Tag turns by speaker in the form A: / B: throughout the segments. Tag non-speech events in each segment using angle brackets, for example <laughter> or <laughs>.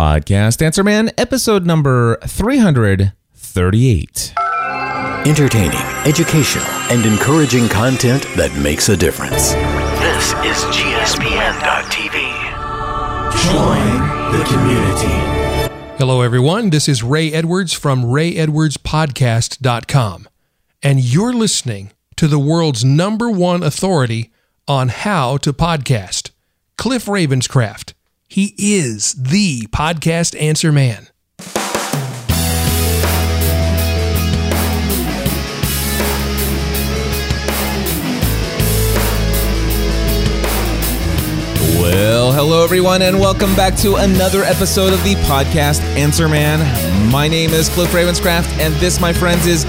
A: Podcast Answer Man, episode number 338.
B: Entertaining, educational, and encouraging content that makes a difference. This is GSPN.TV. Join the community.
C: Hello, everyone. This is Ray Edwards from RayEdwardsPodcast.com, and you're listening to the world's number one authority on how to podcast, Cliff Ravenscraft. He is the podcast answer man.
A: Well, hello everyone, and welcome back to another episode of the podcast Answer Man. My name is Cliff Ravenscraft, and this, my friends, is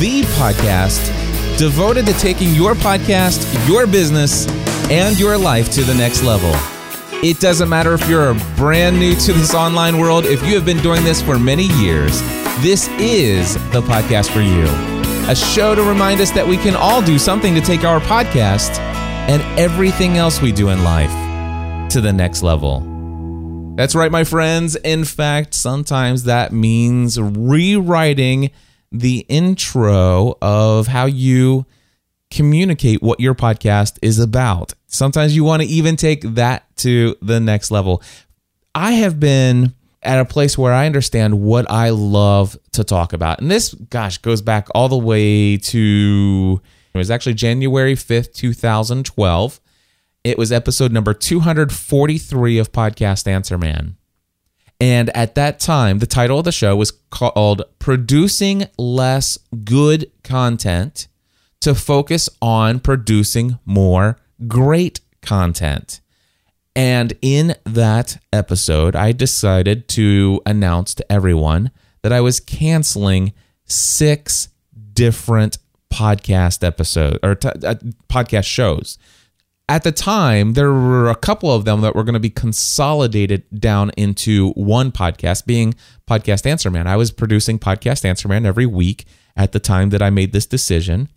A: the podcast devoted to taking your podcast, your business, and your life to the next level. It doesn't matter if you're brand new to this online world, if you have been doing this for many years, this is the podcast for you. A show to remind us that we can all do something to take our podcast and everything else we do in life to the next level. That's right, my friends. In fact, sometimes that means rewriting the intro of how you communicate what your podcast is about. Sometimes you want to even take that to the next level. I have been at a place where I understand what I love to talk about. And this, gosh, goes back all the way to it was actually January 5th, 2012. It was episode number 243 of Podcast Answer Man. And at that time, the title of the show was called Producing Less Good Content to Focus on Producing More Great Content. And in that episode, I decided to announce to everyone that I was canceling six different podcast episodes or t- uh, podcast shows. At the time, there were a couple of them that were going to be consolidated down into one podcast, being Podcast Answer Man. I was producing Podcast Answer Man every week at the time that I made this decision.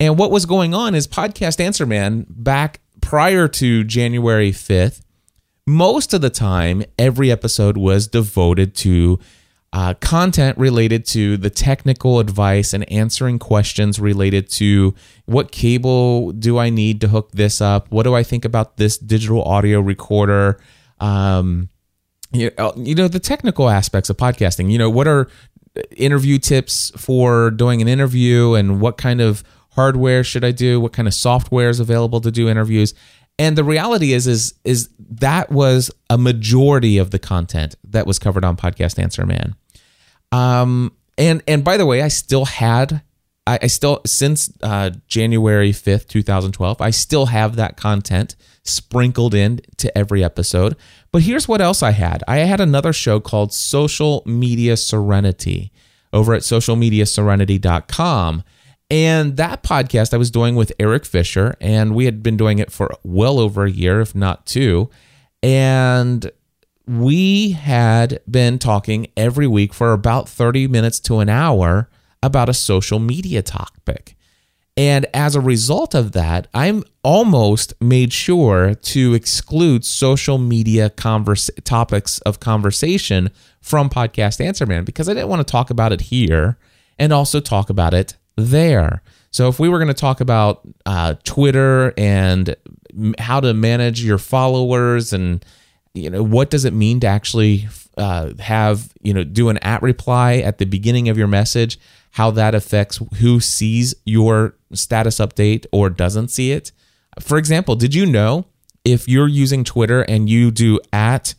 A: And what was going on is Podcast Answer Man back prior to January 5th, most of the time, every episode was devoted to uh, content related to the technical advice and answering questions related to what cable do I need to hook this up? What do I think about this digital audio recorder? Um, you you know the technical aspects of podcasting. You know, what are interview tips for doing an interview, and what kind of hardware should I do? What kind of software is available to do interviews? And the reality is, is, is that was a majority of the content that was covered on Podcast Answer Man. Um, and and by the way, I still had, I, I still since uh, January fifth, two thousand twelve, I still have that content sprinkled in to every episode. But here's what else I had. I had another show called Social Media Serenity over at socialmediaserenity.com. And that podcast I was doing with Eric Fisher, and we had been doing it for well over a year, if not two. And we had been talking every week for about 30 minutes to an hour about a social media topic. And as a result of that, I'm almost made sure to exclude social media converse, topics of conversation from Podcast Answer Man because I didn't want to talk about it here and also talk about it there. So if we were going to talk about uh, Twitter and how to manage your followers and you know what does it mean to actually uh, have you know do an at reply at the beginning of your message how that affects who sees your status update or doesn't see it for example did you know if you're using twitter and you do at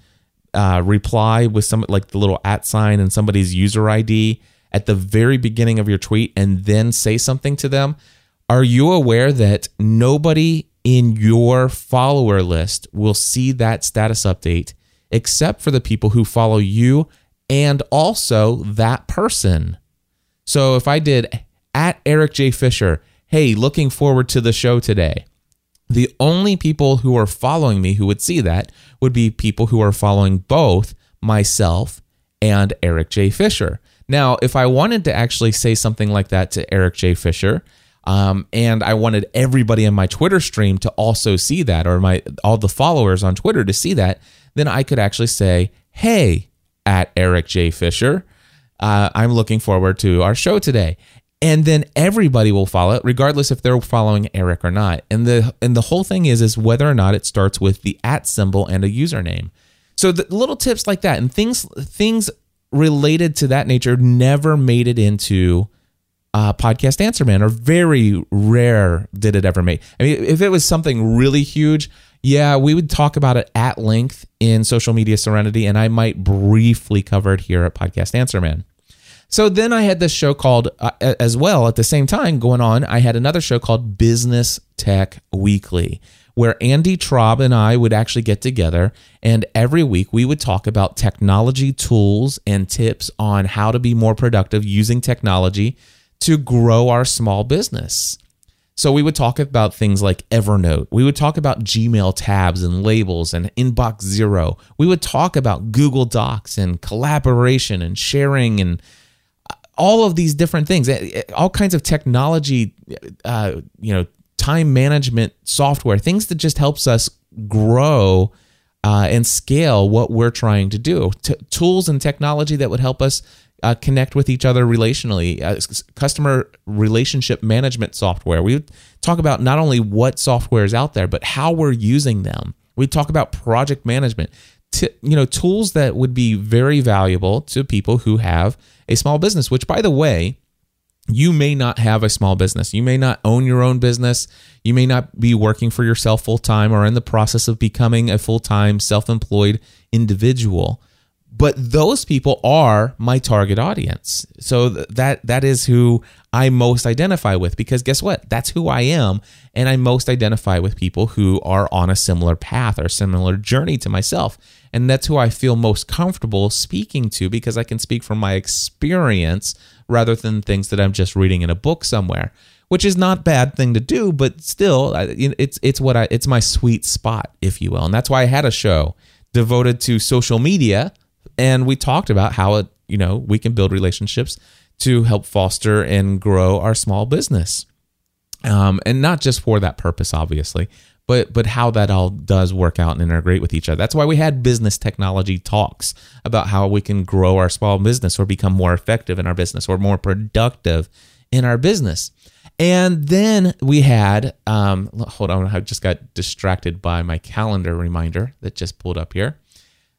A: uh, reply with some like the little at sign and somebody's user id at the very beginning of your tweet and then say something to them, are you aware that nobody in your follower list will see that status update except for the people who follow you and also that person? So if I did at Eric J. Fisher, hey, looking forward to the show today. The only people who are following me who would see that would be people who are following both myself and Eric J. Fisher. Now, if I wanted to actually say something like that to Eric J. Fisher, um, and I wanted everybody in my Twitter stream to also see that, or my all the followers on Twitter to see that, then I could actually say, "Hey, at Eric J. Fisher. Uh, I'm looking forward to our show today. And then everybody will follow it, regardless if they're following Eric or not. And the and the whole thing is is whether or not it starts with the at symbol and a username. So the little tips like that and things things related to that nature never made it into podcast answer man or very rare did it ever make i mean if it was something really huge yeah we would talk about it at length in social media serenity and i might briefly cover it here at podcast answer man. So then i had this show called uh, as well at the same time going on i had another show called business tech weekly where Andy Traub and I would actually get together and every week we would talk about technology tools and tips on how to be more productive using technology to grow our small business. So we would talk about things like Evernote. We would talk about Gmail tabs and labels and Inbox Zero. We would talk about Google Docs and collaboration and sharing and uh, all of these different things, all kinds of technology, uh, you know, time management software, things that just helps us grow uh, and scale what we're trying to do. T- tools and technology that would help us uh, connect with each other relationally, uh, customer relationship management software. We talk about not only what software is out there, but how we're using them. We talk about project management, T- you know, tools that would be very valuable to people who have a small business. Which, by the way, you may not have a small business. You may not own your own business. You may not be working for yourself full time or in the process of becoming a full time self employed individual but those people are my target audience. So that that is who I most identify with because guess what? That's who I am and I most identify with people who are on a similar path or similar journey to myself. And that's who I feel most comfortable speaking to because I can speak from my experience rather than things that I'm just reading in a book somewhere, which is not bad thing to do, but still it's it's what I it's my sweet spot if you will. And that's why I had a show devoted to social media and we talked about how it, you know, we can build relationships to help foster and grow our small business. Um, and not just for that purpose, obviously, but but how that all does work out and integrate with each other. That's why we had business technology talks about how we can grow our small business or become more effective in our business or more productive in our business. And then we had, um, hold on, I just got distracted by my calendar reminder that just pulled up here.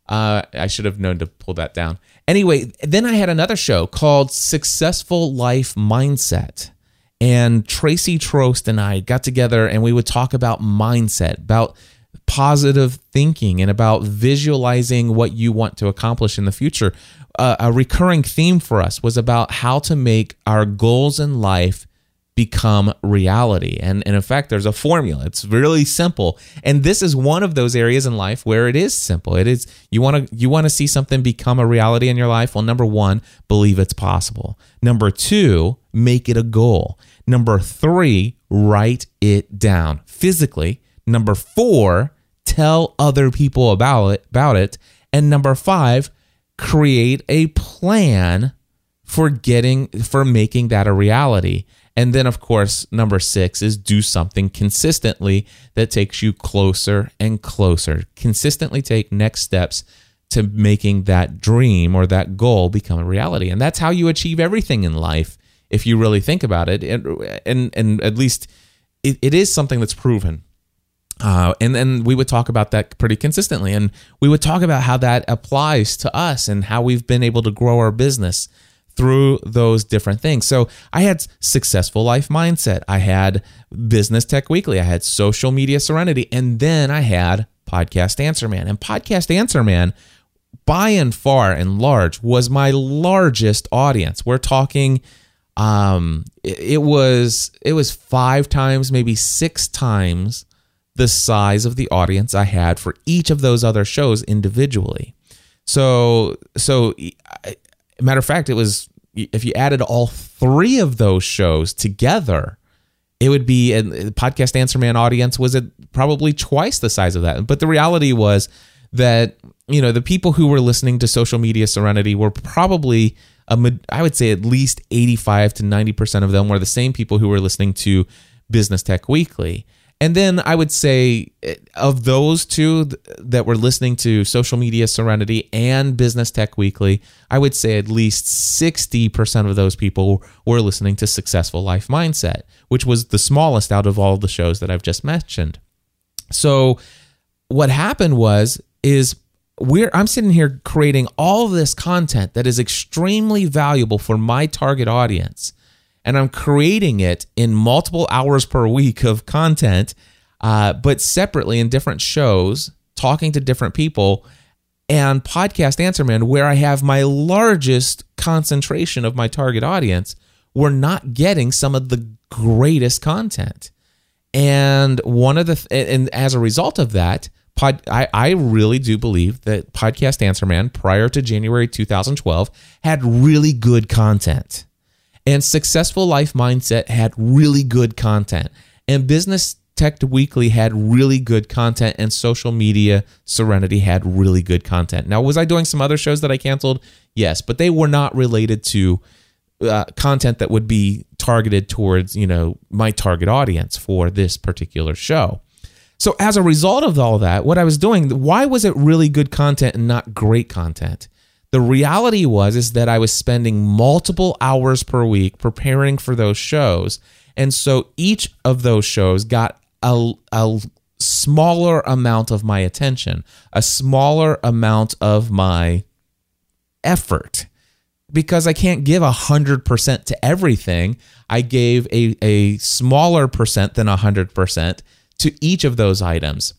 A: Uh, I should have known to pull that down. Anyway, then I had another show called Successful Life Mindset. And Tracy Trost and I got together and we would talk about mindset, about positive thinking, and about visualizing what you want to accomplish in the future. Uh, a recurring theme for us was about how to make our goals in life become reality. And, and in fact, there's a formula. It's really simple. And this is one of those areas in life where it is simple. It is you want to you want to see something become a reality in your life. Well, number 1, believe it's possible. Number 2, make it a goal. Number 3, write it down physically. Number 4, tell other people about it, about it. And number 5, create a plan for getting for making that a reality. And then, of course, number six is do something consistently that takes you closer and closer. Consistently take next steps to making that dream or that goal become a reality. And that's how you achieve everything in life, if you really think about it. And, and, and at least it, it is something that's proven. Uh, and then we would talk about that pretty consistently. And we would talk about how that applies to us and how we've been able to grow our business through those different things. So I had successful life mindset. I had business tech weekly. I had social media serenity. And then I had podcast answer man. And podcast answer man, by and far and large, was my largest audience. We're talking um it, was it was five times maybe six times the size of the audience I had for each of those other shows individually. So so matter of fact, it was if you added all three of those shows together, it would be and the podcast answer man audience was it probably twice the size of that. But the reality was that you know the people who were listening to social media serenity were probably a, I would say at least 85 to 90% of them were the same people who were listening to Business Tech Weekly. And then I would say eh, of those two that were listening to Social Media Serenity and Business Tech Weekly, I would say at least 60% of those people were listening to Successful Life Mindset, which was the smallest out of all the shows that I've just mentioned. So what happened was is we're I'm sitting here creating all this content that is extremely valuable for my target audience and I'm creating it in multiple hours per week of content, uh, but separately in different shows, talking to different people, and Podcast Answerman, where I have my largest concentration of my target audience, we're not getting some of the greatest content. And one of the, th- and as a result of that, Pod, I, I really do believe that Podcast Answer Man prior to January 2012 had really good content. And Successful Life Mindset had really good content. And Business Tech Weekly had really good content. And Social Media Serenity had really good content. Now, was I doing some other shows that I canceled? Yes, but they were not related to uh, content that would be targeted towards, you know, my target audience for this particular show. So as a result of all that, what I was doing, why was it really good content and not great content? The reality was is that I was spending multiple hours per week preparing for those shows. And so each of those shows got a, a smaller amount of my attention, a smaller amount of my effort because I can't give 100% to everything. I gave a, a smaller percent than 100% to each of those items.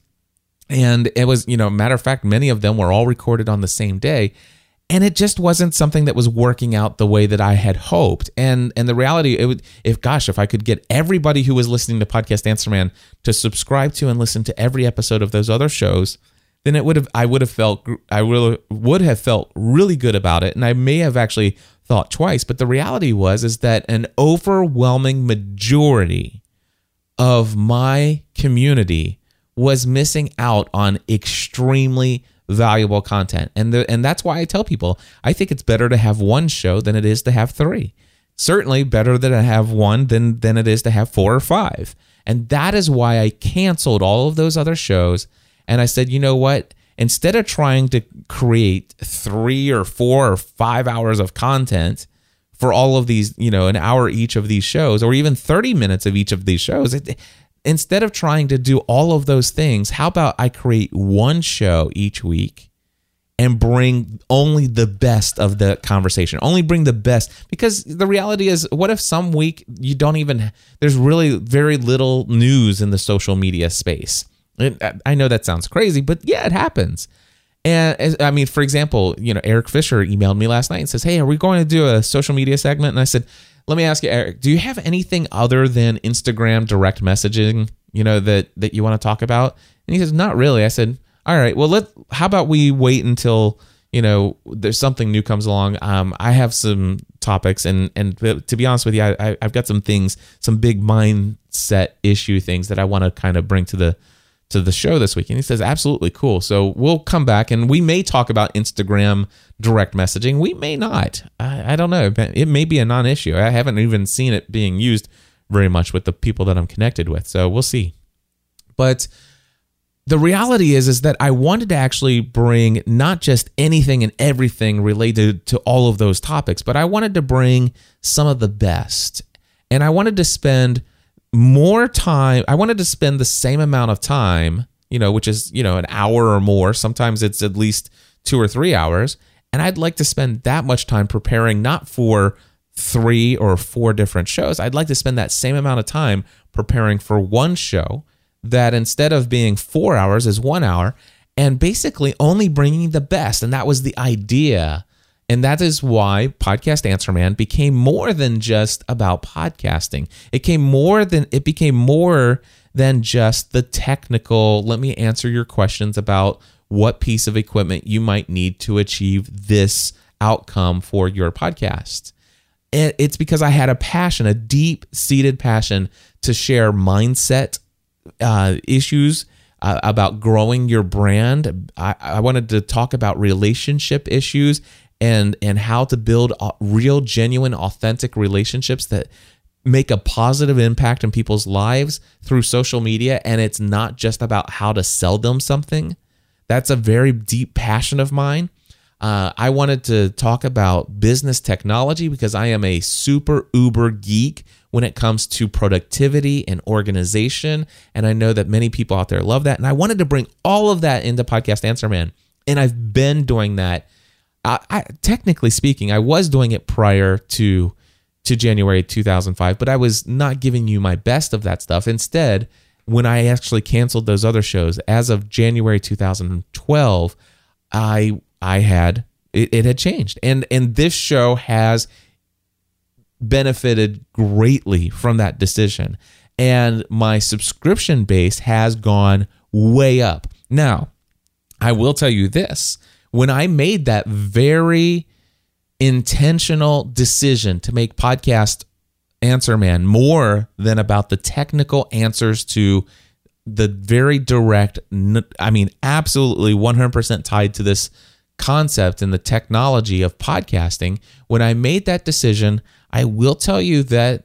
A: And it was, you know, matter of fact, many of them were all recorded on the same day and it just wasn't something that was working out the way that I had hoped. And and the reality, it would if gosh, if I could get everybody who was listening to Podcast Answer Man to subscribe to and listen to every episode of those other shows, then it would have I would have felt I really would have felt really good about it, and I may have actually thought twice. But the reality was is that an overwhelming majority of my community was missing out on extremely valuable content. And the, and that's why I tell people I think it's better to have one show than it is to have three. Certainly better than to have one than than it is to have four or five. And that is why I canceled all of those other shows and I said, "You know what? Instead of trying to create 3 or 4 or 5 hours of content for all of these, you know, an hour each of these shows or even 30 minutes of each of these shows, it, instead of trying to do all of those things, how about I create one show each week and bring only the best of the conversation? Only bring the best because the reality is, what if some week you don't even, there's really very little news in the social media space? I know that sounds crazy, but yeah, it happens. And I mean, for example, you know, Eric Fisher emailed me last night and says, Hey, are we going to do a social media segment? And I said, let me ask you, Eric, do you have anything other than Instagram direct messaging, you know, that that you want to talk about? And he says, not really. I said, all right, well, let. How about we wait until you know there's something new comes along. Um, I have some topics, and and to be honest with you, I, I've got some things, some big mindset issue things that I want to kind of bring to the to the show this week? And he says, absolutely cool. So we'll come back and we may talk about Instagram direct messaging. We may not. I, I don't know. It may be a non issue. I haven't even seen it being used very much with the people that I'm connected with. So we'll see. But the reality is is that I wanted to actually bring not just anything and everything related to all of those topics, but I wanted to bring some of the best. And I wanted to spend more time. I wanted to spend the same amount of time, you know, which is, you know, an hour or more. Sometimes it's at least two or three hours. And I'd like to spend that much time preparing not for three or four different shows. I'd like to spend that same amount of time preparing for one show that instead of being four hours is one hour and basically only bringing the best. And that was the idea and that is why Podcast Answer Man became more than just about podcasting. It came more than it became more than just the technical, let me answer your questions about what piece of equipment you might need to achieve this outcome for your podcast. It's because I had a passion, a deep seated passion to share mindset uh, issues uh, about growing your brand. I, I, wanted to talk about relationship issues and and how to build real genuine authentic relationships that make a positive impact in people's lives through social media and it's not just about how to sell them something. That's a very deep passion of mine. Uh, I wanted to talk about business technology because I am a super uber geek when it comes to productivity and organization. And I know that many people out there love that. And I wanted to bring all of that into Podcast Answer Man. And I've been doing that. I, I, technically speaking, I was doing it prior to to January 2005, but I was not giving you my best of that stuff. Instead, when I actually canceled those other shows as of January 2012, I I had it, it had changed. And and this show has benefited greatly from that decision. And my subscription base has gone way up. Now, I will tell you this when I made that very intentional decision to make podcast Answer Man more than about the technical answers to the very direct, I mean, absolutely 100% tied to this concept and the technology of podcasting. When I made that decision, I will tell you that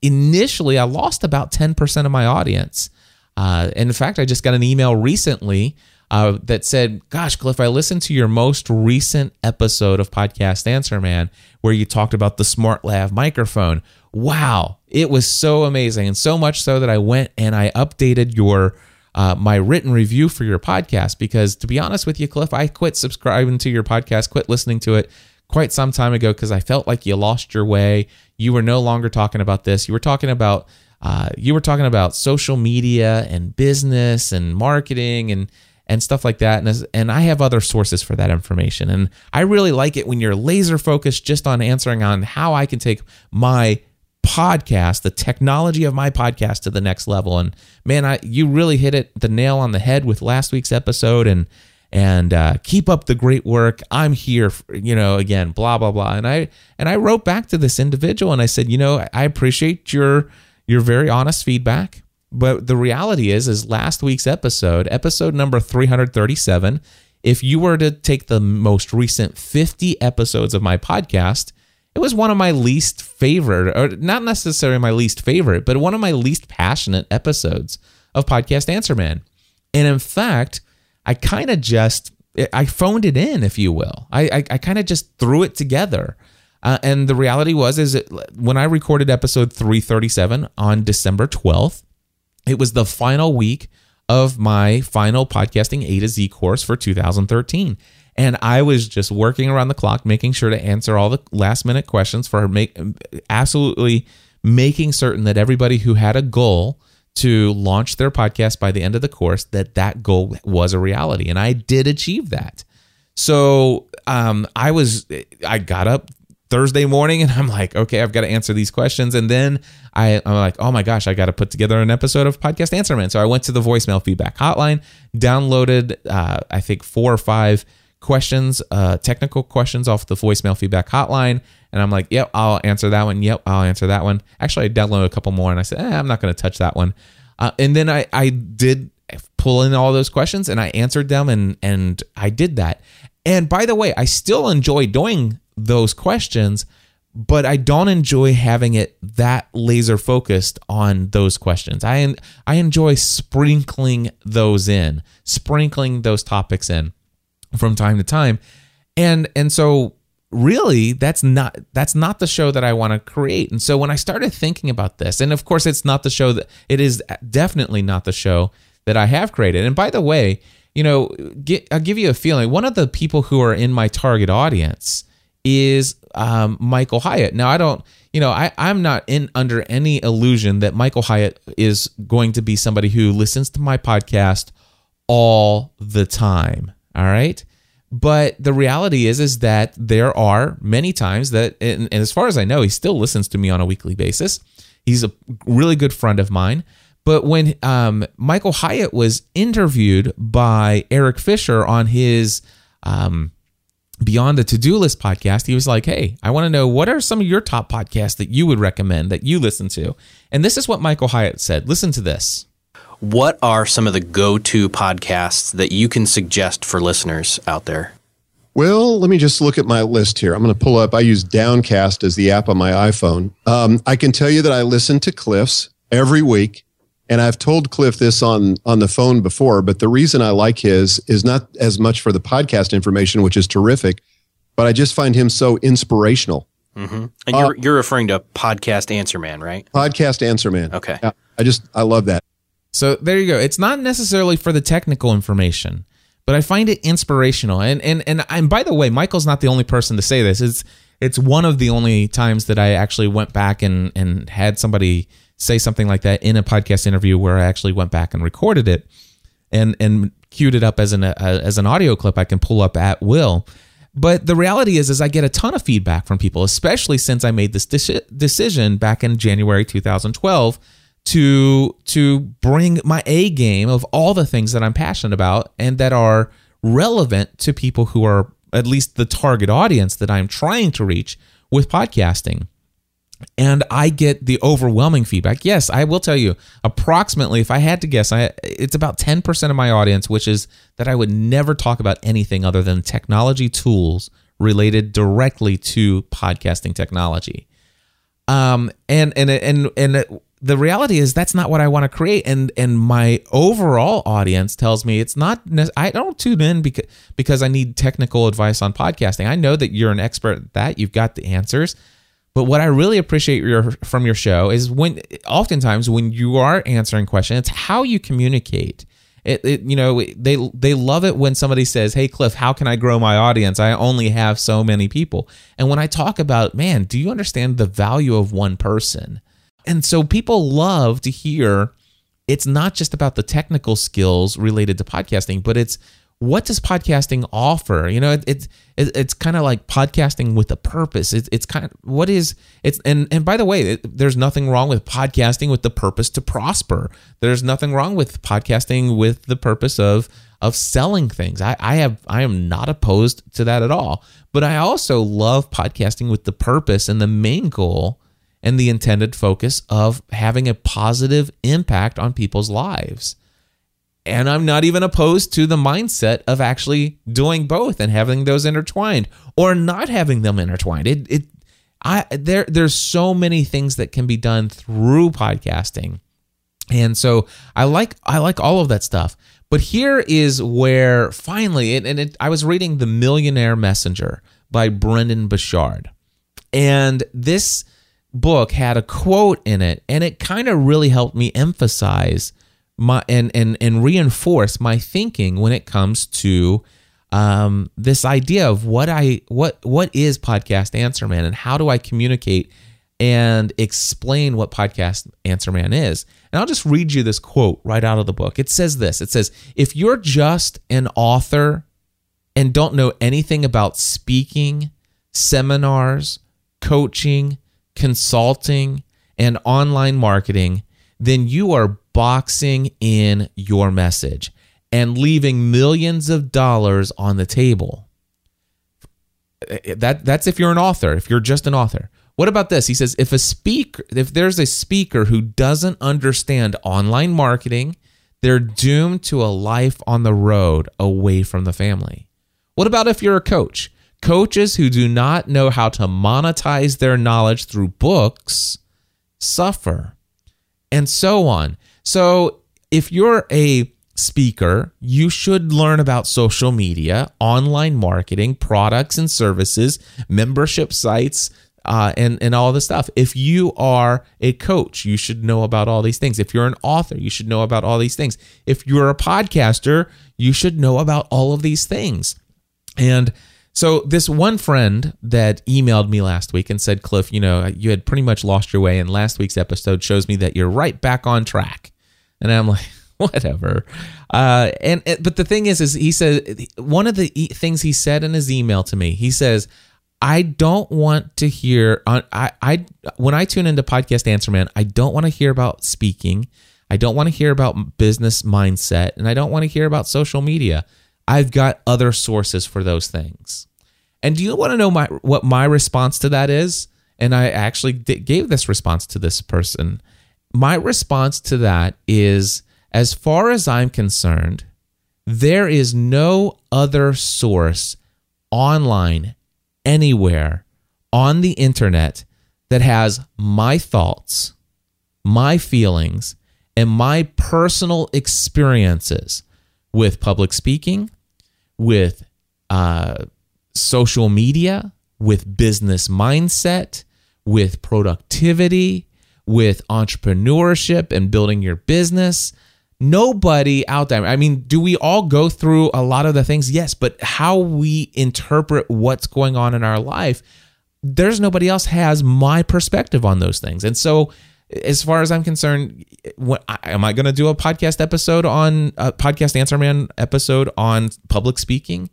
A: initially I lost about 10% of my audience. Uh, in fact, I just got an email recently uh, that said, Gosh, Cliff, I listened to your most recent episode of Podcast Answer Man where you talked about the Smart Lav microphone. Wow, it was so amazing. And so much so that I went and I updated your. Uh, my written review for your podcast because to be honest with you, Cliff, I quit subscribing to your podcast, quit listening to it quite some time ago because I felt like you lost your way. You were no longer talking about this. You were talking about uh, you were talking about social media and business and marketing and and stuff like that. And, as, and I have other sources for that information. And I really like it when you're laser focused just on answering on how I can take my podcast, the technology of my podcast to the next level. And man, I you really hit it the nail on the head with last week's episode. And and uh, keep up the great work. I'm here, for, you know, again, blah blah blah. And I and I wrote back to this individual and I said, you know, I appreciate your your very honest feedback, but the reality is, is last week's episode, episode number 337. If you were to take the most recent 50 episodes of my podcast, it was one of my least favorite, or not necessarily my least favorite, but one of my least passionate episodes of Podcast Answer Man. And in fact, I kind of just I phoned it in, if you will. I I, I kind of just threw it together. Uh, and the reality was is it, when I recorded episode 337 on December 12th, it was the final week of my final podcasting A to Z course for 2013. And I was just working around the clock, making sure to answer all the last minute questions for make absolutely making certain that everybody who had a goal to launch their podcast by the end of the course that that goal was a reality and i did achieve that so um, i was i got up thursday morning and i'm like okay i've got to answer these questions and then I, i'm like oh my gosh i got to put together an episode of podcast answer man so i went to the voicemail feedback hotline downloaded uh, i think four or five questions uh, technical questions off the voicemail feedback hotline and I'm like, yep, I'll answer that one. Yep, I'll answer that one. Actually, I downloaded a couple more and I said, eh, I'm not going to touch that one. Uh, and then I, I did pull in all those questions and I answered them and, and I did that. And by the way, I still enjoy doing those questions, but I don't enjoy having it that laser focused on those questions. I, I enjoy sprinkling those in, sprinkling those topics in from time to time. And, and so really that's not that's not the show that I want to create. And so when I started thinking about this, and of course it's not the show that it is definitely not the show that I have created. And by the way, you know, get, I'll give you a feeling. One of the people who are in my target audience is um, Michael Hyatt. Now I don't, you know, I I'm not in under any illusion that Michael Hyatt is going to be somebody who listens to my podcast all the time. All right. But the reality is, is that there are many times that, and, and as far as I know, he still listens to me on a weekly basis. He's a really good friend of mine. But when um, Michael Hyatt was interviewed by Eric Fisher on his um, Beyond the To Do List podcast, he was like, Hey, I want to know what are some of your top podcasts that you would recommend that you listen to? And this is what Michael Hyatt said. Listen to this
D: what are some of the go to podcasts that you can suggest for listeners out there? Well, let me just look at my list here. I'm going to pull up. I use Downcast as the app on my iPhone. Um, I can tell you that I listen to Cliff's every week, and I've told Cliff this on on the phone before. But the reason I like his is not as much for the podcast information, which is terrific, but I just find him so inspirational.
E: Mm-hmm. And you're uh, you're referring to podcast Answer Man, right?
D: Podcast Answer Man.
E: Okay.
D: Yeah, I just I love that.
A: So there you go. It's not necessarily for the technical information but I find it inspirational. And and and and by the way, Michael's not the only person to say this. It's it's one of the only times that I actually went back and and had somebody say something like that in a podcast interview where I actually went back and recorded it and and queued it up as an uh, as an audio clip I can pull up at will. But the reality is is I get a ton of feedback from people, especially since I made this decision back in January 2012 to to bring my A game of all the things that I'm passionate about and that are relevant to people who are at least the target audience that I'm trying to reach with podcasting. And I get the overwhelming feedback. Yes, I will tell you, approximately, if I had to guess, I, it's about 10% of my audience, which is that I would never talk about anything other than technology tools related directly to podcasting technology. Um, and and and and the reality is that's not what I want to create and and my overall audience tells me it's not I don't tune in because because I need technical advice on podcasting. I know that you're an expert at that. You've got the answers. But what I really appreciate your, from your show is when oftentimes when you are answering questions, it's how you communicate. It, it, you know they they love it when somebody says hey cliff how can i grow my audience? I only have so many people. And when i talk about man do you understand the value of one person? And so people love to hear it's not just about the technical skills related to podcasting, but it's what does podcasting offer? You know, it, it, it it's kind of like podcasting with a purpose. It, it's kind of what is it's and and by the way, it, there's nothing wrong with podcasting with the purpose to prosper. There's nothing wrong with podcasting with the purpose of of selling things. I, I have I am not opposed to that at all. But I also love podcasting with the purpose and the main goal and the intended focus of having a positive impact on people's lives. And I'm not even opposed to the mindset of actually doing both and having those intertwined or not having them intertwined. It, it I there there's so many things that can be done through podcasting. And so I like I like all of that stuff. But here is where finally, and it, I was reading The Millionaire Messenger by Brendon Burchard. And this book had a quote in it, and it kind of really helped me emphasize my and and and reinforce my thinking when it comes to um, this idea of what I what what is podcast answer man and how do I communicate and explain what podcast answer man is. And I'll just read you this quote right out of the book. It says this. It says, "If you're just an author and don't know anything about speaking, seminars, coaching, consulting, and online marketing, then you are boxing in your message and leaving millions of dollars on the table. That that's if you're an author, if you're just an author. What about this? He says if a speaker if there's a speaker who doesn't understand online marketing, they're doomed to a life on the road away from the family. What about if you're a coach? Coaches who do not know how to monetize their knowledge through books suffer, and so on. So, if you're a speaker, you should learn about social media, online marketing, products and services, membership sites, uh, and and all this stuff. If you are a coach, you should know about all these things. If you're an author, you should know about all these things. If you're a podcaster, you should know about all of these things. And so this one friend that emailed me last week and said, Cliff, you know, you had pretty much lost your way, and last week's episode shows me that you're right back on track. And I'm like, <laughs> whatever. Uh, and but the thing is, is he said one of the things he said in his email to me. He says, I don't want to hear. I I when I tune into podcast Answer Man, I don't want to hear about speaking. I don't want to hear about business mindset, and I don't want to hear about social media. I've got other sources for those things. And do you want to know my what my response to that is? And I actually gave this response to this person. My response to that is as far as I'm concerned, there is no other source online anywhere on the internet that has my thoughts, my feelings, and my personal experiences with public speaking, with uh, social media, with business mindset, with productivity, with entrepreneurship and building your business. Nobody out there. I mean, do we all go through a lot of the things? Yes, but how we interpret what's going on in our life, there's nobody else has my perspective on those things. And so, as far as I'm concerned, what, am I going to do a podcast episode on a podcast Answer Man episode on public speaking?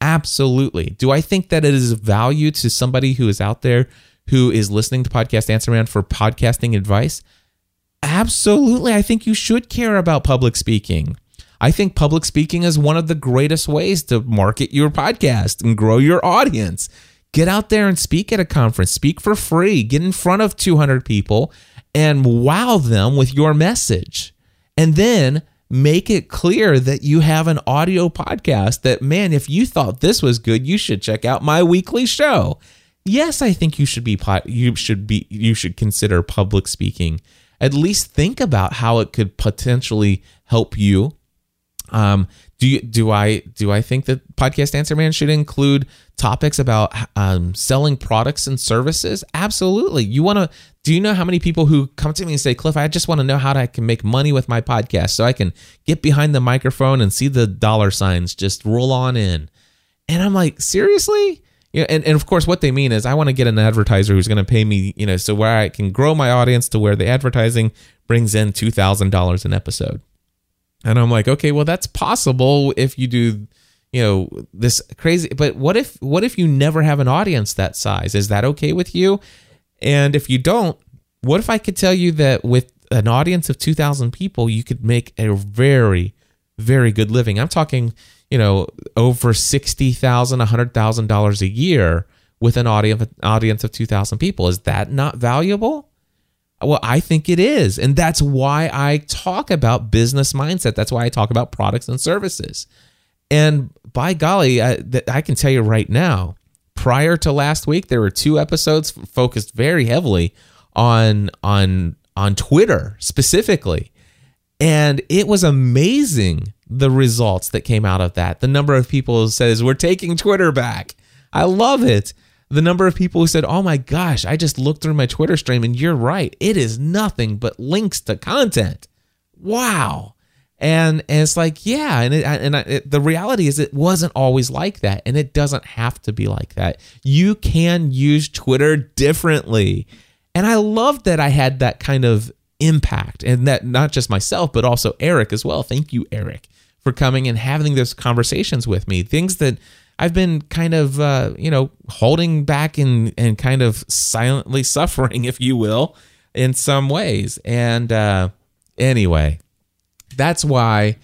A: Absolutely. Do I think that it is value to somebody who is out there who is listening to Podcast Answer Man for podcasting advice? Absolutely. I think you should care about public speaking. I think public speaking is one of the greatest ways to market your podcast and grow your audience. Get out there and speak at a conference, speak for free, get in front of 200 people and wow them with your message. And then make it clear that you have an audio podcast that, man, if you thought this was good, you should check out my weekly show. Yes, I think you should be you should be you should consider public speaking. At least think about how it could potentially help you. Um, do you, do I do I think that podcast answer man should include topics about um, selling products and services? Absolutely. You want to do you know how many people who come to me and say, Cliff, I just want to know how I can make money with my podcast so I can get behind the microphone and see the dollar signs just roll on in. And I'm like, seriously? Yeah, and, and of course what they mean is I want to get an advertiser who's going to pay me, you know, so where I can grow my audience to where the advertising brings in $2,000 an episode. And I'm like, okay, well that's possible if you do, you know, this crazy. But what if what if you never have an audience that size? Is that okay with you? And if you don't, what if I could tell you that with an audience of 2,000 people, you could make a very, very good living? I'm talking, you know, over $60,000, $100,000 a year with an audience audience of 2,000 people. Is that not valuable? Well, I think it is. And that's why I talk about business mindset. That's why I talk about products and services. And by golly, I, I can tell you right now, prior to last week, there were two episodes focused very heavily on on on Twitter specifically. And it was amazing the results that came out of that. The number of people who says we're taking Twitter back. I love it the number of people who said, "Oh my gosh, I just looked through my Twitter stream and you're right. It is nothing but links to content." Wow. And, and it's like, yeah, and it, and it, the reality is it wasn't always like that and it doesn't have to be like that. You can use Twitter differently. And I love that I had that kind of impact and that not just myself but also Eric as well. Thank you Eric for coming and having those conversations with me. Things that I've been kind of, uh, you know, holding back and, and kind of silently <laughs> suffering, if you will, in some ways. And uh, anyway, that's why,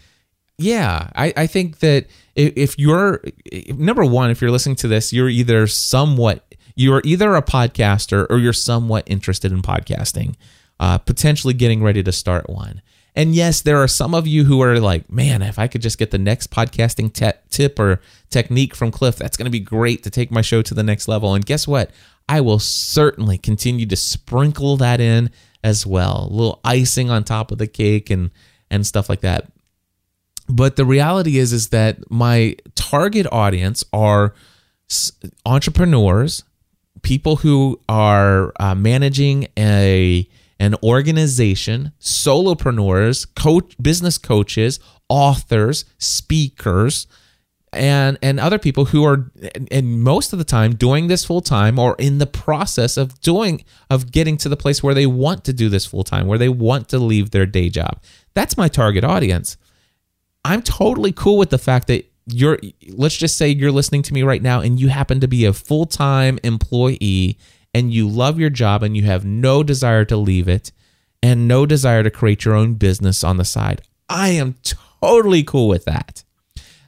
A: yeah, I, I think that if you're, number one, if you're listening to this, you're either somewhat, you're either a podcaster or you're somewhat interested in podcasting, uh, potentially getting ready to start one. And yes, there are some of you who are like, man, if I could just get the next podcasting te- tip or technique from Cliff, that's going to be great to take my show to the next level. And guess what? I will certainly continue to sprinkle that in as well, a little icing on top of the cake and and stuff like that. But the reality is is that my target audience are entrepreneurs, people who are uh, managing a an organization, solopreneurs, coach, business coaches, authors, speakers, and and other people who are and most of the time doing this full time or in the process of doing of getting to the place where they want to do this full time, where they want to leave their day job. That's my target audience. I'm totally cool with the fact that you're let's just say you're listening to me right now and you happen to be a full-time employee and you love your job and you have no desire to leave it and no desire to create your own business on the side. I am totally cool with that.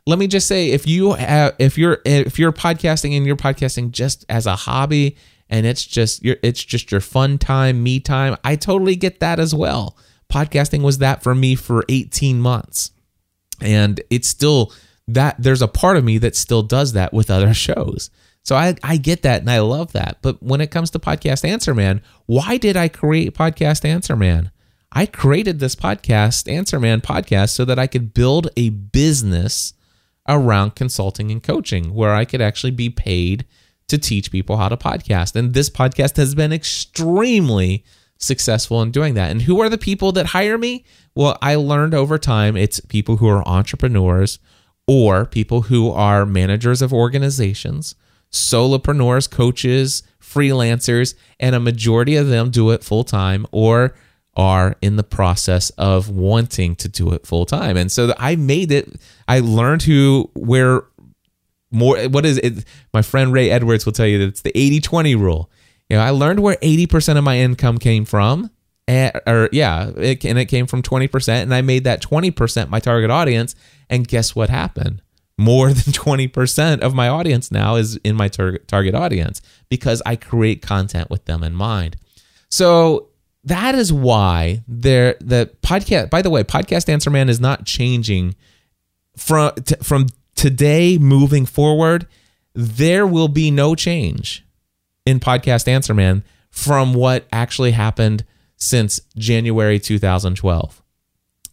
A: Let me just say if you have if you're if you're podcasting and you're podcasting just as a hobby and it's just your it's just your fun time, me time, I totally get that as well. Podcasting was that for me for 18 months. And it's still that there's a part of me that still does that with other <laughs> shows. So I, I get that and I love that. But when it comes to Podcast Answer Man, why did I create Podcast Answer Man? I created this podcast, Answer Man podcast, so that I could build a business around consulting and coaching where I could actually be paid to teach people how to podcast. And this podcast has been extremely successful in doing that. And who are the people that hire me? Well, I learned over time it's people who are entrepreneurs or people who are managers of organizations, solopreneurs, coaches, freelancers, and a majority of them do it full time or are in the process of wanting to do it full time. And so I made it, I learned who, where more, what is it? My friend Ray Edwards will tell you that it's the 80 20 rule. You know, I learned where 80% of my income came from. And, or yeah, it, and it came from 20%. And I made that 20% my target audience. And guess what happened? More than <laughs> 20% of my audience now is in my tar- target audience because I create content with them in mind. So that is why there the podcast by the way podcast answer man is not changing from t- from today moving forward there will be no change in podcast answer man from what actually happened since January 2012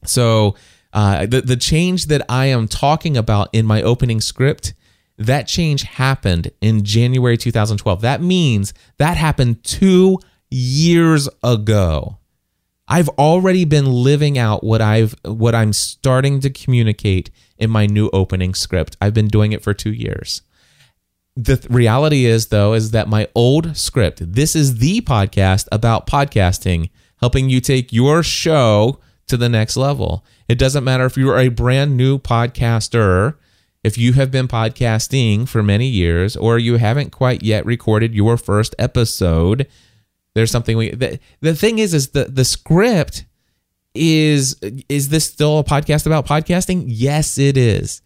A: so uh, the, the change that I am talking about in my opening script that change happened in January 2012 that means that happened two years ago. I've already been living out what I've what I'm starting to communicate in my new opening script. I've been doing it for 2 years. The th- reality is though is that my old script, this is the podcast about podcasting, helping you take your show to the next level. It doesn't matter if you're a brand new podcaster, if you have been podcasting for many years or you haven't quite yet recorded your first episode, there's something we the, the thing is is the the script is is this still a podcast about podcasting? Yes, it is.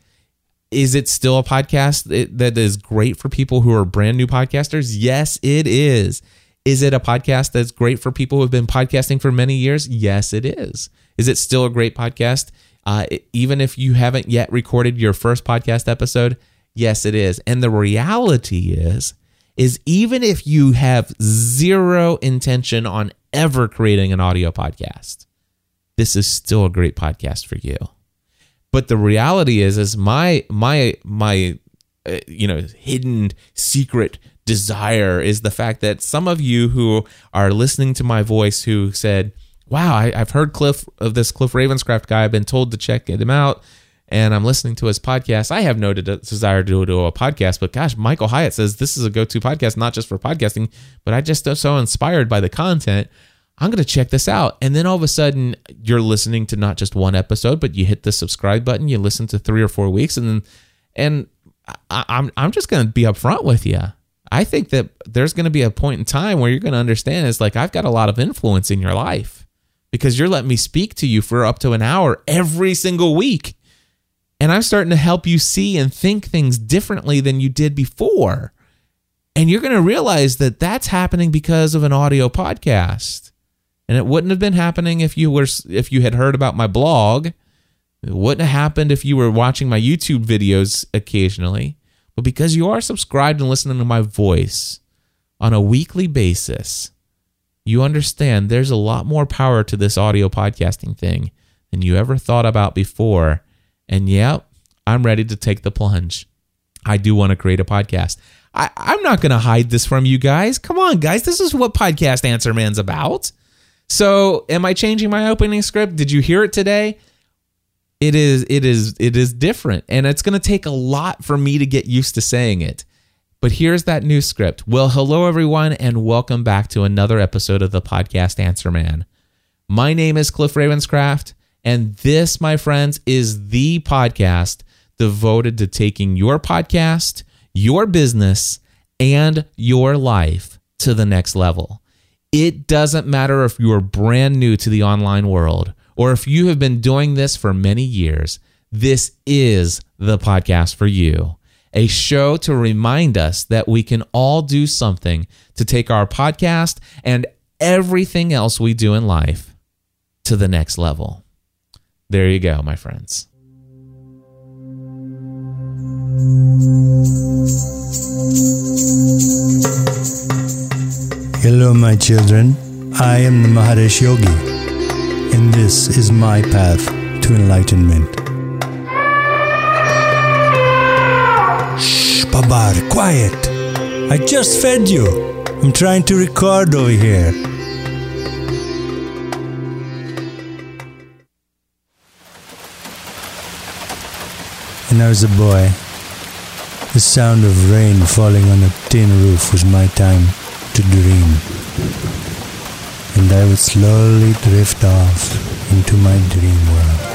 A: Is it still a podcast that is great for people who are brand new podcasters? Yes, it is. Is it a podcast that's great for people who have been podcasting for many years? Yes, it is. Is it still a great podcast? Uh, even if you haven't yet recorded your first podcast episode? Yes, it is. And the reality is, is even if you have zero intention on ever creating an audio podcast, this is still a great podcast for you. But the reality is, is my my my uh, you know hidden secret desire is the fact that some of you who are listening to my voice who said, "Wow, I, have heard Cliff of this Cliff Ravenscraft guy. I've been told to check him out." and I'm listening to his podcast. I have no desire to do a podcast, but gosh, Michael Hyatt says this is a go to podcast, not just for podcasting, but I just am so inspired by the content. I'm going to check this out. And then all of a sudden, you're listening to not just one episode, but you hit the subscribe button, you listen to three or four weeks, and then, and I, I'm, I'm just going to be upfront with you. I think that there's going to be a point in time where you're going to understand it's like I've got a lot of influence in your life because you're letting me speak to you for up to an hour every single week. And I'm starting to help you see and think things differently than you did before. And you're going to realize that that's happening because of an audio podcast. And it wouldn't have been happening if you were if you had heard about my blog. It wouldn't have happened if you were watching my YouTube videos occasionally. But because you are subscribed and listening to my voice on a weekly basis, you understand there's a lot more power to this audio podcasting thing than you ever thought about before. And yep, I'm ready to take the plunge. I do want to create a podcast. I, I'm not going to hide this from you guys. Come on, guys. This is what Podcast Answer Man's about. So, am I changing my opening script? Did you hear it today? It is it is it is different and it's going to take a lot for me to get used to saying it. But here's that new script. Well, hello everyone and welcome back to another episode of the podcast Answer Man. My name is Cliff Ravenscraft and this, my friends, is the podcast devoted to taking your podcast, your business, and your life to the next level. It doesn't matter if you're brand new to the online world or if you have been doing this for many years, this is the podcast for you. A show to remind us that we can all do something to take our podcast and everything else we do in life to the next level. There you go, my friends.
F: Hello, my children. I am the Maharishi Yogi, and this is my path to enlightenment. Babar, quiet. I just fed you. I'm trying to record over here. When I was a boy. The sound of rain falling on a tin roof was my time to dream. And I would slowly drift off into my dream world.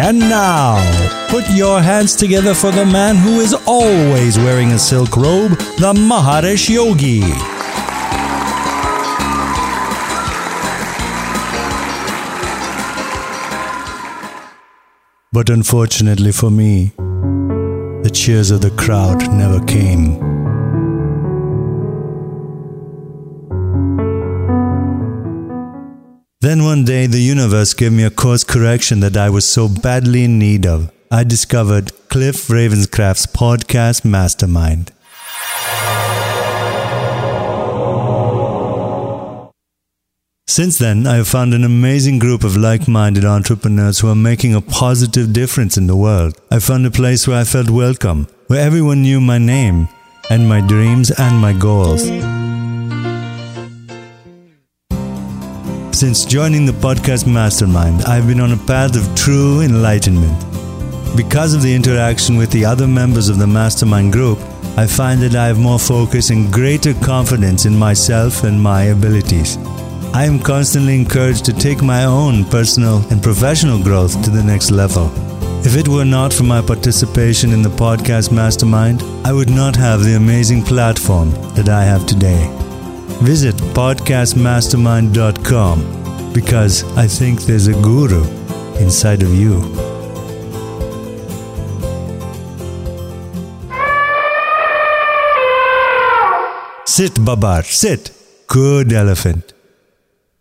F: And now, put your hands together for the man who is always wearing a silk robe, the Maharishi Yogi. But unfortunately for me, the cheers of the crowd never came. Then one day, the universe gave me a course correction that I was so badly in need of. I discovered Cliff Ravenscraft's podcast mastermind. Since then, I have found an amazing group of like minded entrepreneurs who are making a positive difference in the world. I found a place where I felt welcome, where everyone knew my name, and my dreams and my goals. Since joining the podcast mastermind, I've been on a path of true enlightenment. Because of the interaction with the other members of the mastermind group, I find that I have more focus and greater confidence in myself and my abilities. I am constantly encouraged to take my own personal and professional growth to the next level. If it were not for my participation in the podcast mastermind, I would not have the amazing platform that I have today. Visit podcastmastermind.com because I think there's a guru inside of you. Sit, Babar, sit. Good elephant.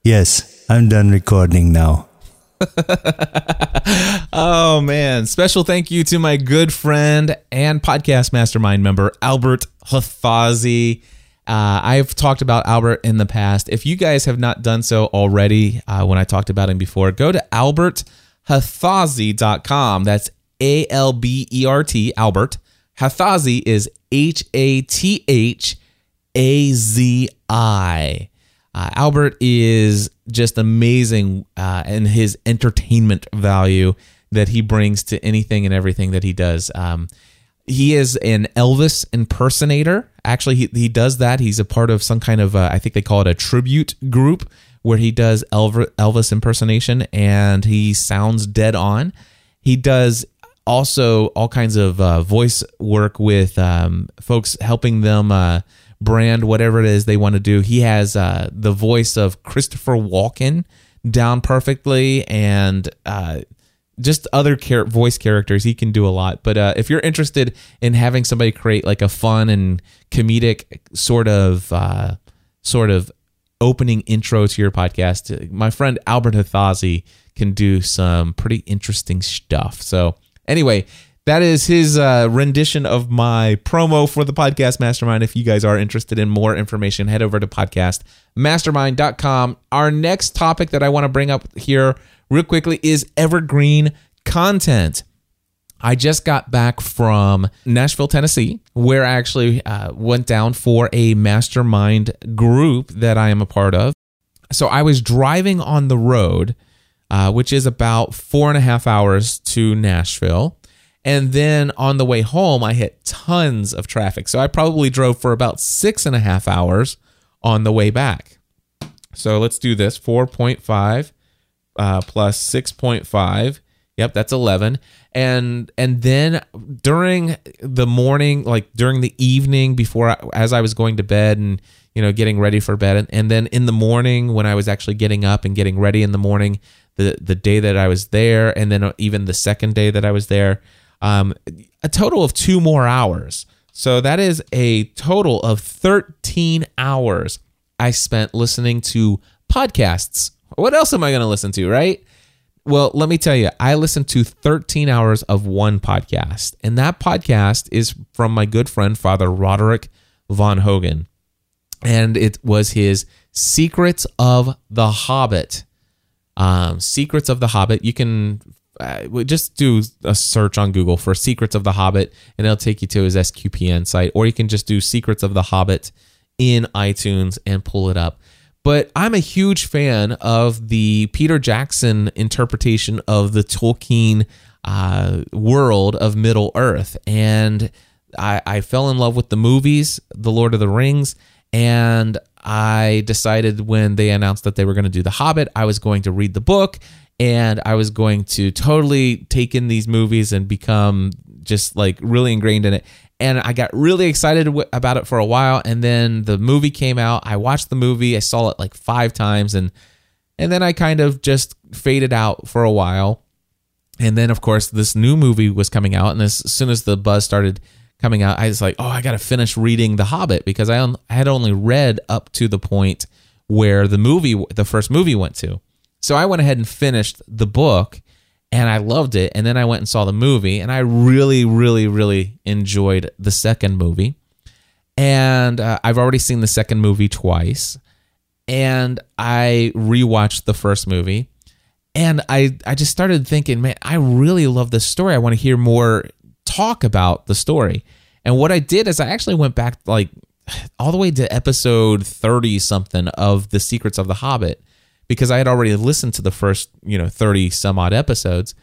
F: Yes, I'm done recording now. <laughs>
A: Oh man! Special thank you to my good friend and podcast mastermind member Albert Hathazi. Uh, I've talked about Albert in the past. If you guys have not done so already, uh, when I talked about him before, go to alberthathazi.com. That's A L B E R T, Albert. Hathazi is H A T H A Z I. Uh, Albert is just amazing uh, in his entertainment value that he brings to anything and everything that he does. Um, he is an Elvis impersonator. Actually, he, he does that. He's a part of some kind of, uh, I think they call it a tribute group where he does Elvis impersonation and he sounds dead on. He does also all kinds of uh, voice work with um, folks helping them uh, brand whatever it is they want to do. He has uh, the voice of Christopher Walken down perfectly and uh, just other char- voice characters. He can do a lot. But uh, if you're interested in having somebody create like a fun and comedic sort of uh, sort of opening intro to your podcast, my friend Albert Hathazi can do some pretty interesting stuff. So anyway, that is his uh, rendition of my promo for the podcast mastermind. If you guys are interested in more information, head over to podcastmastermind.com. Our next topic that I want to bring up here real quickly is evergreen content. I just got back from Nashville, Tennessee, where I actually uh, went down for a mastermind group that I am a part of. So I was driving on the road, uh, which is about four and a half hours to Nashville. And then on the way home, I hit tons of traffic. So I probably drove for about six and a half hours on the way back. So let's do this 4.5 uh, plus 6.5. Yep, that's 11. And and then during the morning, like during the evening before I, as I was going to bed and you know getting ready for bed and, and then in the morning when I was actually getting up and getting ready in the morning, the the day that I was there and then even the second day that I was there, um, a total of two more hours. So that is a total of 13 hours I spent listening to podcasts. What else am I going to listen to, right? Well, let me tell you, I listened to 13 hours of one podcast, and that podcast is from my good friend, Father Roderick Vonhögen. And it was his Secrets of the Hobbit. Um, Secrets of the Hobbit. You can uh, just do a search on Google for Secrets of the Hobbit, and it'll take you to his SQPN site, or you can just do Secrets of the Hobbit in iTunes and pull it up. But I'm a huge fan of the Peter Jackson interpretation of the Tolkien uh, world of Middle Earth. And I, I fell in love with the movies, The Lord of the Rings, and I decided when they announced that they were going to do The Hobbit, I was going to read the book and I was going to totally take in these movies and become just like really ingrained in it and I got really excited about it for a while. And then the movie came out. I watched the movie. I saw it like five times, and and then I kind of just faded out for a while. And then, of course, this new movie was coming out, and as soon as the buzz started coming out, I was like, "Oh, I got to finish reading The Hobbit" because I, I had only read up to the point where the movie, the first movie, went to. So I went ahead and finished the book and I loved it. And then I went and saw the movie, and I really, really, really enjoyed the second movie. And uh, I've already seen the second movie twice, and I rewatched the first movie, and I I just started thinking, man, I really love this story. I want to hear more talk about the story. And what I did is I actually went back like <sighs> all the way to episode 30 something of The Secrets of the Hobbit because I had already listened to the first, you know, 30 some odd episodes.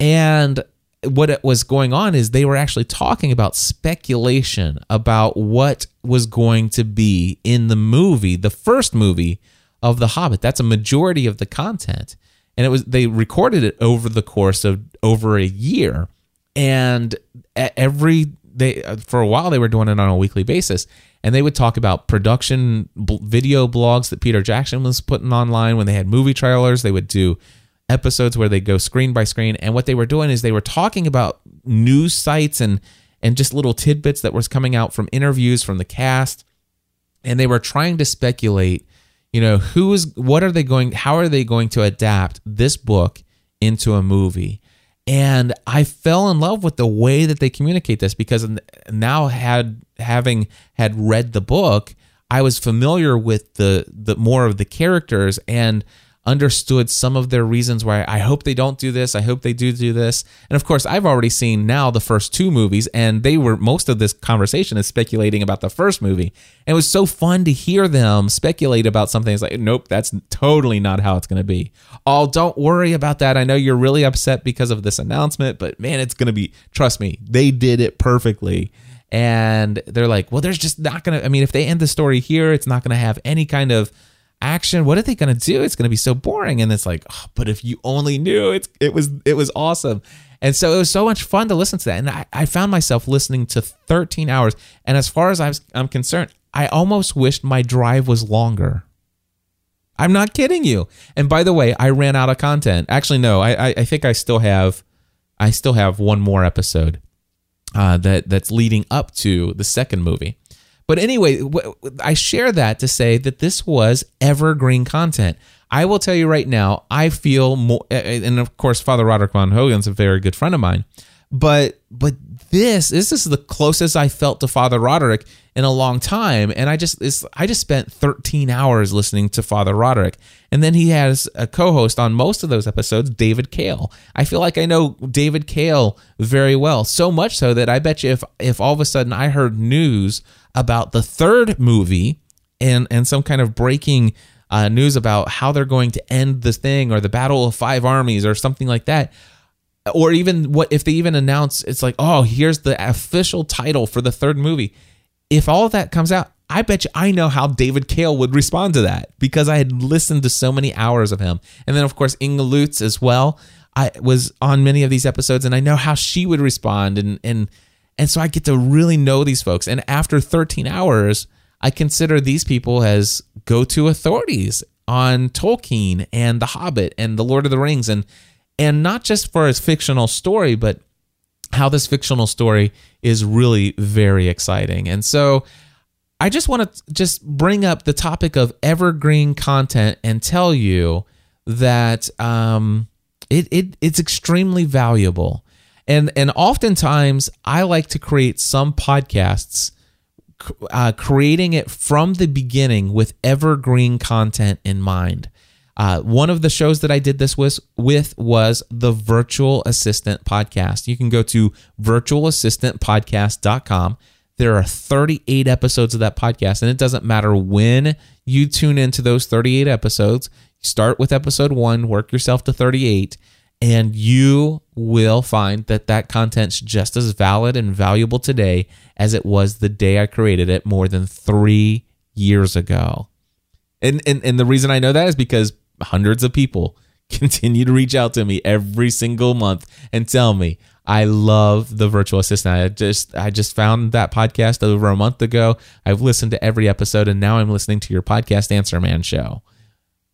A: And what was going on is they were actually talking about speculation about what was going to be in the movie, the first movie of The Hobbit. That's a majority of the content. And it was they recorded it over the course of over a year. And every they for a while they were doing it on a weekly basis and they would talk about production b- video blogs that Peter Jackson was putting online when they had movie trailers. They would do episodes where they go screen by screen, and what they were doing is they were talking about news sites and and just little tidbits that was coming out from interviews from the cast, and they were trying to speculate, you know, who is what are they going, how are they going to adapt this book into a movie? And I fell in love with the way that they communicate this because now had having had read the book, I was familiar with the the more of the characters and understood some of their reasons why I hope they don't do this. I hope they do do this. And of course, I've already seen now the first two movies, and they were most of this conversation is speculating about the first movie. And it was so fun to hear them speculate about something. It's like, nope, that's totally not how it's going to be. Oh, don't worry about that. I know you're really upset because of this announcement, but man, it's going to be, trust me, they did it perfectly and they're like, well, there's just not gonna. I mean, if they end the story here, it's not gonna have any kind of action. What are they gonna do? It's gonna be so boring. And it's like, oh, but if you only knew, it's it was it was awesome. And so it was so much fun to listen to that. And I, I found myself listening to 13 hours. And as far as I was, I'm concerned, I almost wished my drive was longer. I'm not kidding you. And by the way, I ran out of content. Actually, no, I, I think I still have, I still have one more episode uh, that that's leading up to the second movie. But anyway, I share that to say that this was evergreen content. I will tell you right now, I feel more, and of course, Father Roderick Vonhögen's a very good friend of mine. But but this this is the closest I felt to Father Roderick in a long time, and I just I just spent 13 hours listening to Father Roderick, and then he has a co-host on most of those episodes, David Kale. I feel like I know David Kale very well, so much so that I bet you if if all of a sudden I heard news about the third movie and and some kind of breaking uh, news about how they're going to end this thing or the Battle of Five Armies or something like that or even what if they even announce it's like oh here's the official title for the third movie. If all of that comes out i bet you i know how david kale would respond to that because i had listened to so many hours of him. And then of course inga lutz as well. I was on many of these episodes and i know how she would respond and and and so i get to really know these folks. And after 13 hours i consider these people as go-to authorities on tolkien and the hobbit and the lord of the rings. And and not just for his fictional story, but how this fictional story is really very exciting. And so I just want to just bring up the topic of evergreen content and tell you that um, it, it it's extremely valuable. And and oftentimes I like to create some podcasts uh, creating it from the beginning with evergreen content in mind. Uh, one of the shows that I did this with, with was the Virtual Assistant Podcast. You can go to virtualassistantpodcast.com. There are 38 episodes of that podcast, and it doesn't matter when you tune into those 38 episodes. Start with episode one, work yourself to 38, and you will find that that content's just as valid and valuable today as it was the day I created it more than three years ago. And, and, and the reason I know that is because hundreds of people <laughs> continue to reach out to me every single month and tell me I love the virtual assistant. I just I just found that podcast over a month ago. I've listened to every episode and now I'm listening to your podcast Answer Man show.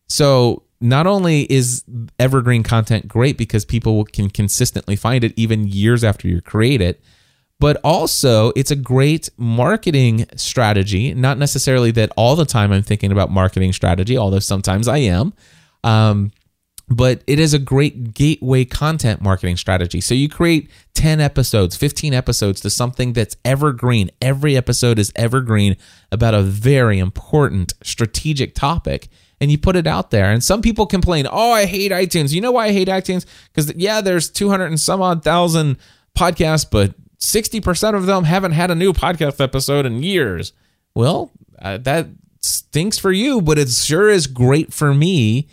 A: So not only is evergreen content great because people can consistently find it even years after you create it, but also it's a great marketing strategy. Not necessarily that all the time I'm thinking about marketing strategy, although sometimes I am. Um, but it is a great gateway content marketing strategy. So you create 10 episodes, 15 episodes to something that's evergreen. Every episode is evergreen about a very important strategic topic and you put it out there. And some people complain, "Oh, I hate iTunes." You know why I hate iTunes? Cuz yeah, there's 200 and some odd thousand podcasts, but 60% of them haven't had a new podcast episode in years. Well, uh, that stinks for you, but it sure is great for me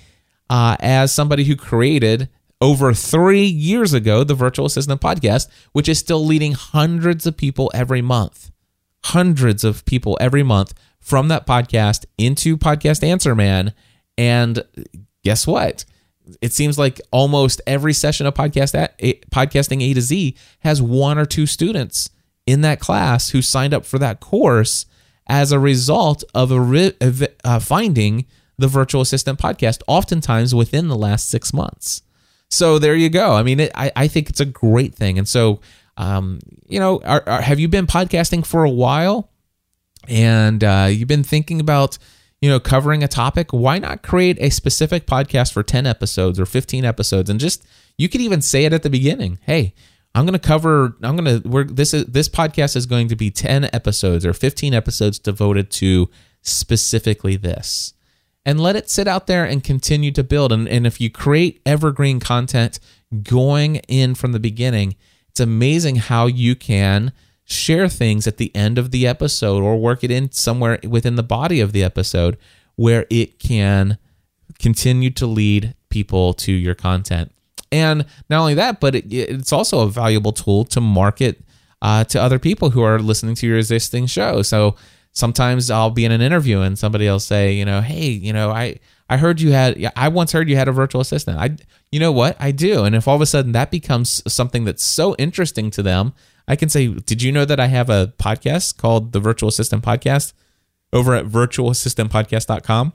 A: uh, as somebody who created over three years ago the Virtual Assistant podcast, which is still leading hundreds of people every month. Hundreds of people every month from that podcast into Podcast Answer Man. And guess what? It seems like almost every session of podcast at, podcasting A to Z has one or two students in that class who signed up for that course as a result of a, uh, finding the virtual assistant podcast, oftentimes within the last six months. So there you go. I mean, it, I, I think it's a great thing. And so, um, you know, are, are, have you been podcasting for a while and uh, you've been thinking about, you know, covering a topic? Why not create a specific podcast for 10 episodes or 15 episodes and just, you could even say it at the beginning. Hey, I'm going to cover I'm going to we're this is this podcast is going to be 10 episodes or 15 episodes devoted to specifically this and let it sit out there and continue to build. And, and if you create evergreen content going in from the beginning, it's amazing how you can share things at the end of the episode or work it in somewhere within the body of the episode where it can continue to lead people to your content. And not only that, but it, it's also a valuable tool to market uh, to other people who are listening to your existing show. So sometimes I'll be in an interview and somebody will say, you know, hey, you know, I I heard you had I once heard you had a virtual assistant. I you know what? I do. And if all of a sudden that becomes something that's so interesting to them, I can say, "Did you know that I have a podcast called the Virtual Assistant Podcast over at virtualassistantpodcast.com?"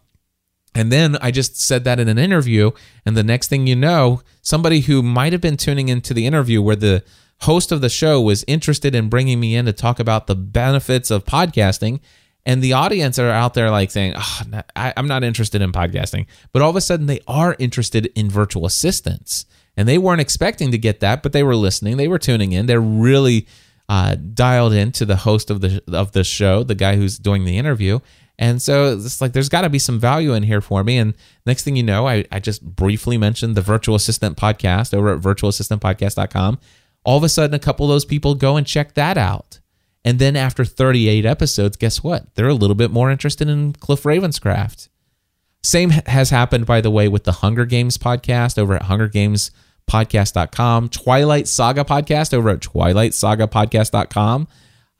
A: And then I just said that in an interview and the next thing you know, somebody who might have been tuning into the interview where the host of the show was interested in bringing me in to talk about the benefits of podcasting. And the audience are out there like saying oh, I, am not interested in podcasting. But all of a sudden they are interested in virtual assistants. And they weren't expecting to get that but they were listening. They were tuning in. They're really uh, dialed into the host of the of the show the guy who's doing the interview. And so it's like there's got to be some value in here for me. And next thing you know I, I just briefly mentioned the virtual assistant podcast over at virtualassistantpodcast.com all of a sudden a couple of those people go and check that out. And then after 38 episodes, guess what? They're a little bit more interested in Cliff Ravenscraft. Same has happened, by the way, with the Hunger Games podcast over at hungergamespodcast.com, Twilight Saga podcast over at twilightsagapodcast.com,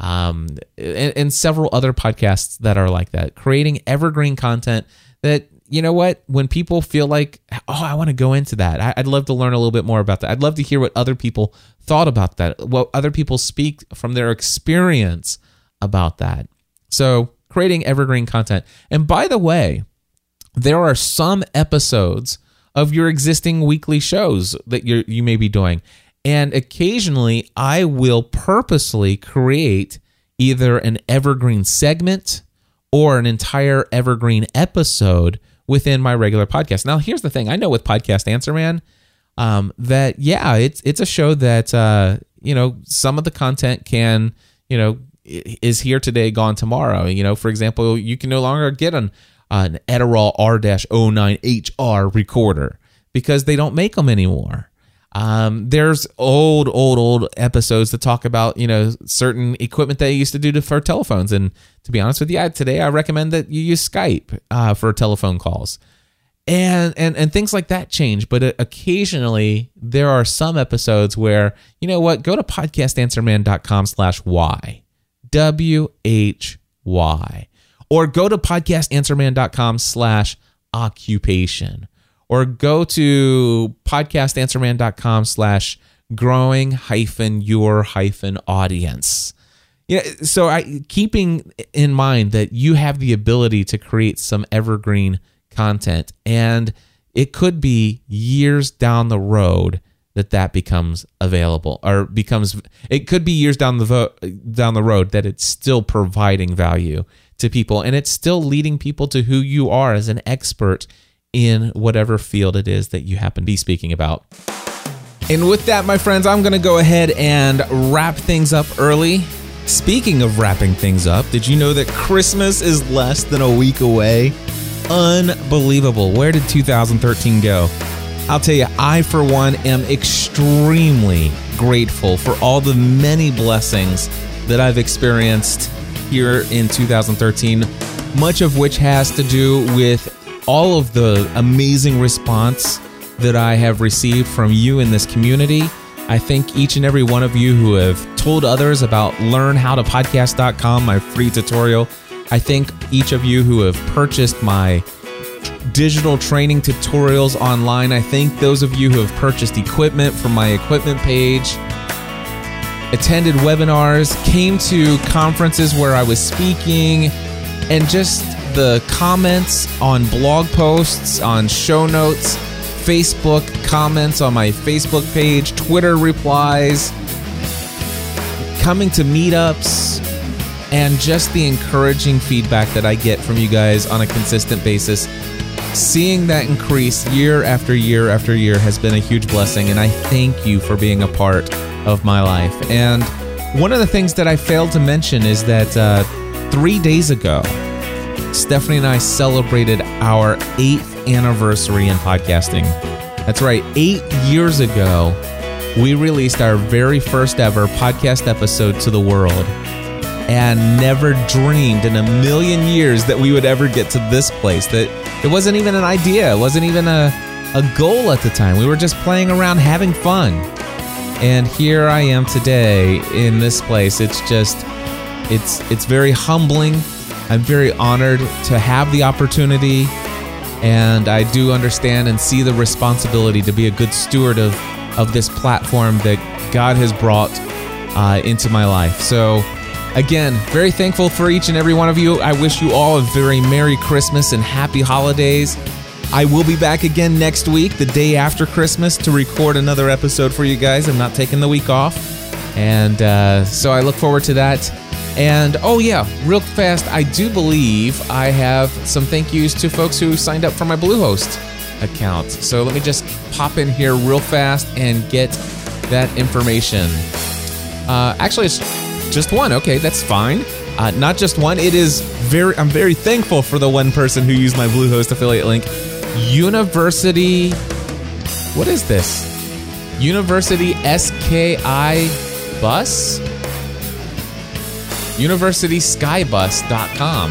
A: um, and, and several other podcasts that are like that, creating evergreen content that you know what? When people feel like, oh, I want to go into that, I'd love to learn a little bit more about that. I'd love to hear what other people thought about that, what other people speak from their experience about that. So, creating evergreen content. And by the way, there are some episodes of your existing weekly shows that you you may be doing. And occasionally I will purposely create either an evergreen segment or an entire evergreen episode within my regular podcast. Now, here's the thing I know with Podcast Answer Man um, that, yeah, it's, it's a show that, uh, you know, some of the content can, you know, is here today, gone tomorrow. You know, for example, you can no longer get an, an Edirol R-09HR recorder because they don't make them anymore. Um, there's old, old, old episodes that talk about you know certain equipment that you used to do to, for telephones. And to be honest with you, I, today I recommend that you use Skype uh, for telephone calls, and and and things like that change. But uh, occasionally there are some episodes where you know what, go to podcastanswerman.com/y, w h y, or go to podcastanswerman.com/occupation or go to podcastanswerman.com slash growing hyphen your hyphen audience. Yeah, so I keeping in mind that you have the ability to create some evergreen content and it could be years down the road that that becomes available or becomes it could be years down the vo- down the road that it's still providing value to people and it's still leading people to who you are as an expert in whatever field it is that you happen to be speaking about. And with that, my friends, I'm going to go ahead and wrap things up early. Speaking of wrapping things up, did you know that Christmas is less than a week away? Unbelievable. Where did 2013 go? I'll tell you, I, for one, am extremely grateful for all the many blessings that I've experienced here in 2013, much of which has to do with all of the amazing response that I have received from you in this community. I thank each and every one of you who have told others about learnhowtopodcast.com, my free tutorial. I thank each of you who have purchased my digital training tutorials online. I thank those of you who have purchased equipment from my equipment page, attended webinars, came to conferences where I was speaking, and just the comments on blog posts, on show notes, Facebook comments on my Facebook page, Twitter replies, coming to meetups, and just the encouraging feedback that I get from you guys on a consistent basis. Seeing that increase year after year after year has been a huge blessing, and I thank you for being a part of my life. And one of the things that I failed to mention is that uh, three days ago, Stephanie and I celebrated our eighth anniversary in podcasting. That's right, eight years ago, we released our very first ever podcast episode to the world and never dreamed in a million years that we would ever get to this place. That it wasn't even an idea, it wasn't even a, a goal at the time. We were just playing around, having fun. And here I am today in this place. It's just it's it's very humbling I'm very honored to have the opportunity, and I do understand and see the responsibility to be a good steward of, of this platform that God has brought uh, into my life. So, again, very thankful for each and every one of you. I wish you all a very Merry Christmas and Happy Holidays. I will be back again next week, the day after Christmas, to record another episode for you guys. I'm not taking the week off. And uh, so I look forward to that. And oh, yeah, real fast, I do believe I have some thank yous to folks who signed up for my Bluehost account. So let me just pop in here real fast and get that information. Uh, actually, it's just one. Okay, that's fine. Uh, not just one. It is very. I'm very thankful for the one person who used my Bluehost affiliate link. University. What is this? University SKI Bus universityskybus.com.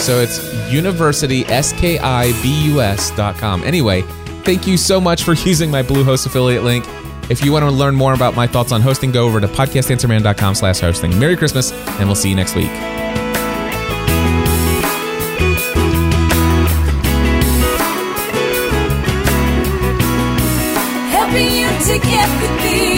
A: So it's universityskibus.com. Anyway, thank you so much for <laughs> using my Bluehost affiliate link. If you want to learn more about my thoughts on hosting, go over to podcastanswerman.com slash hosting. Merry Christmas, and we'll see you next week.
G: Helping you to get the thing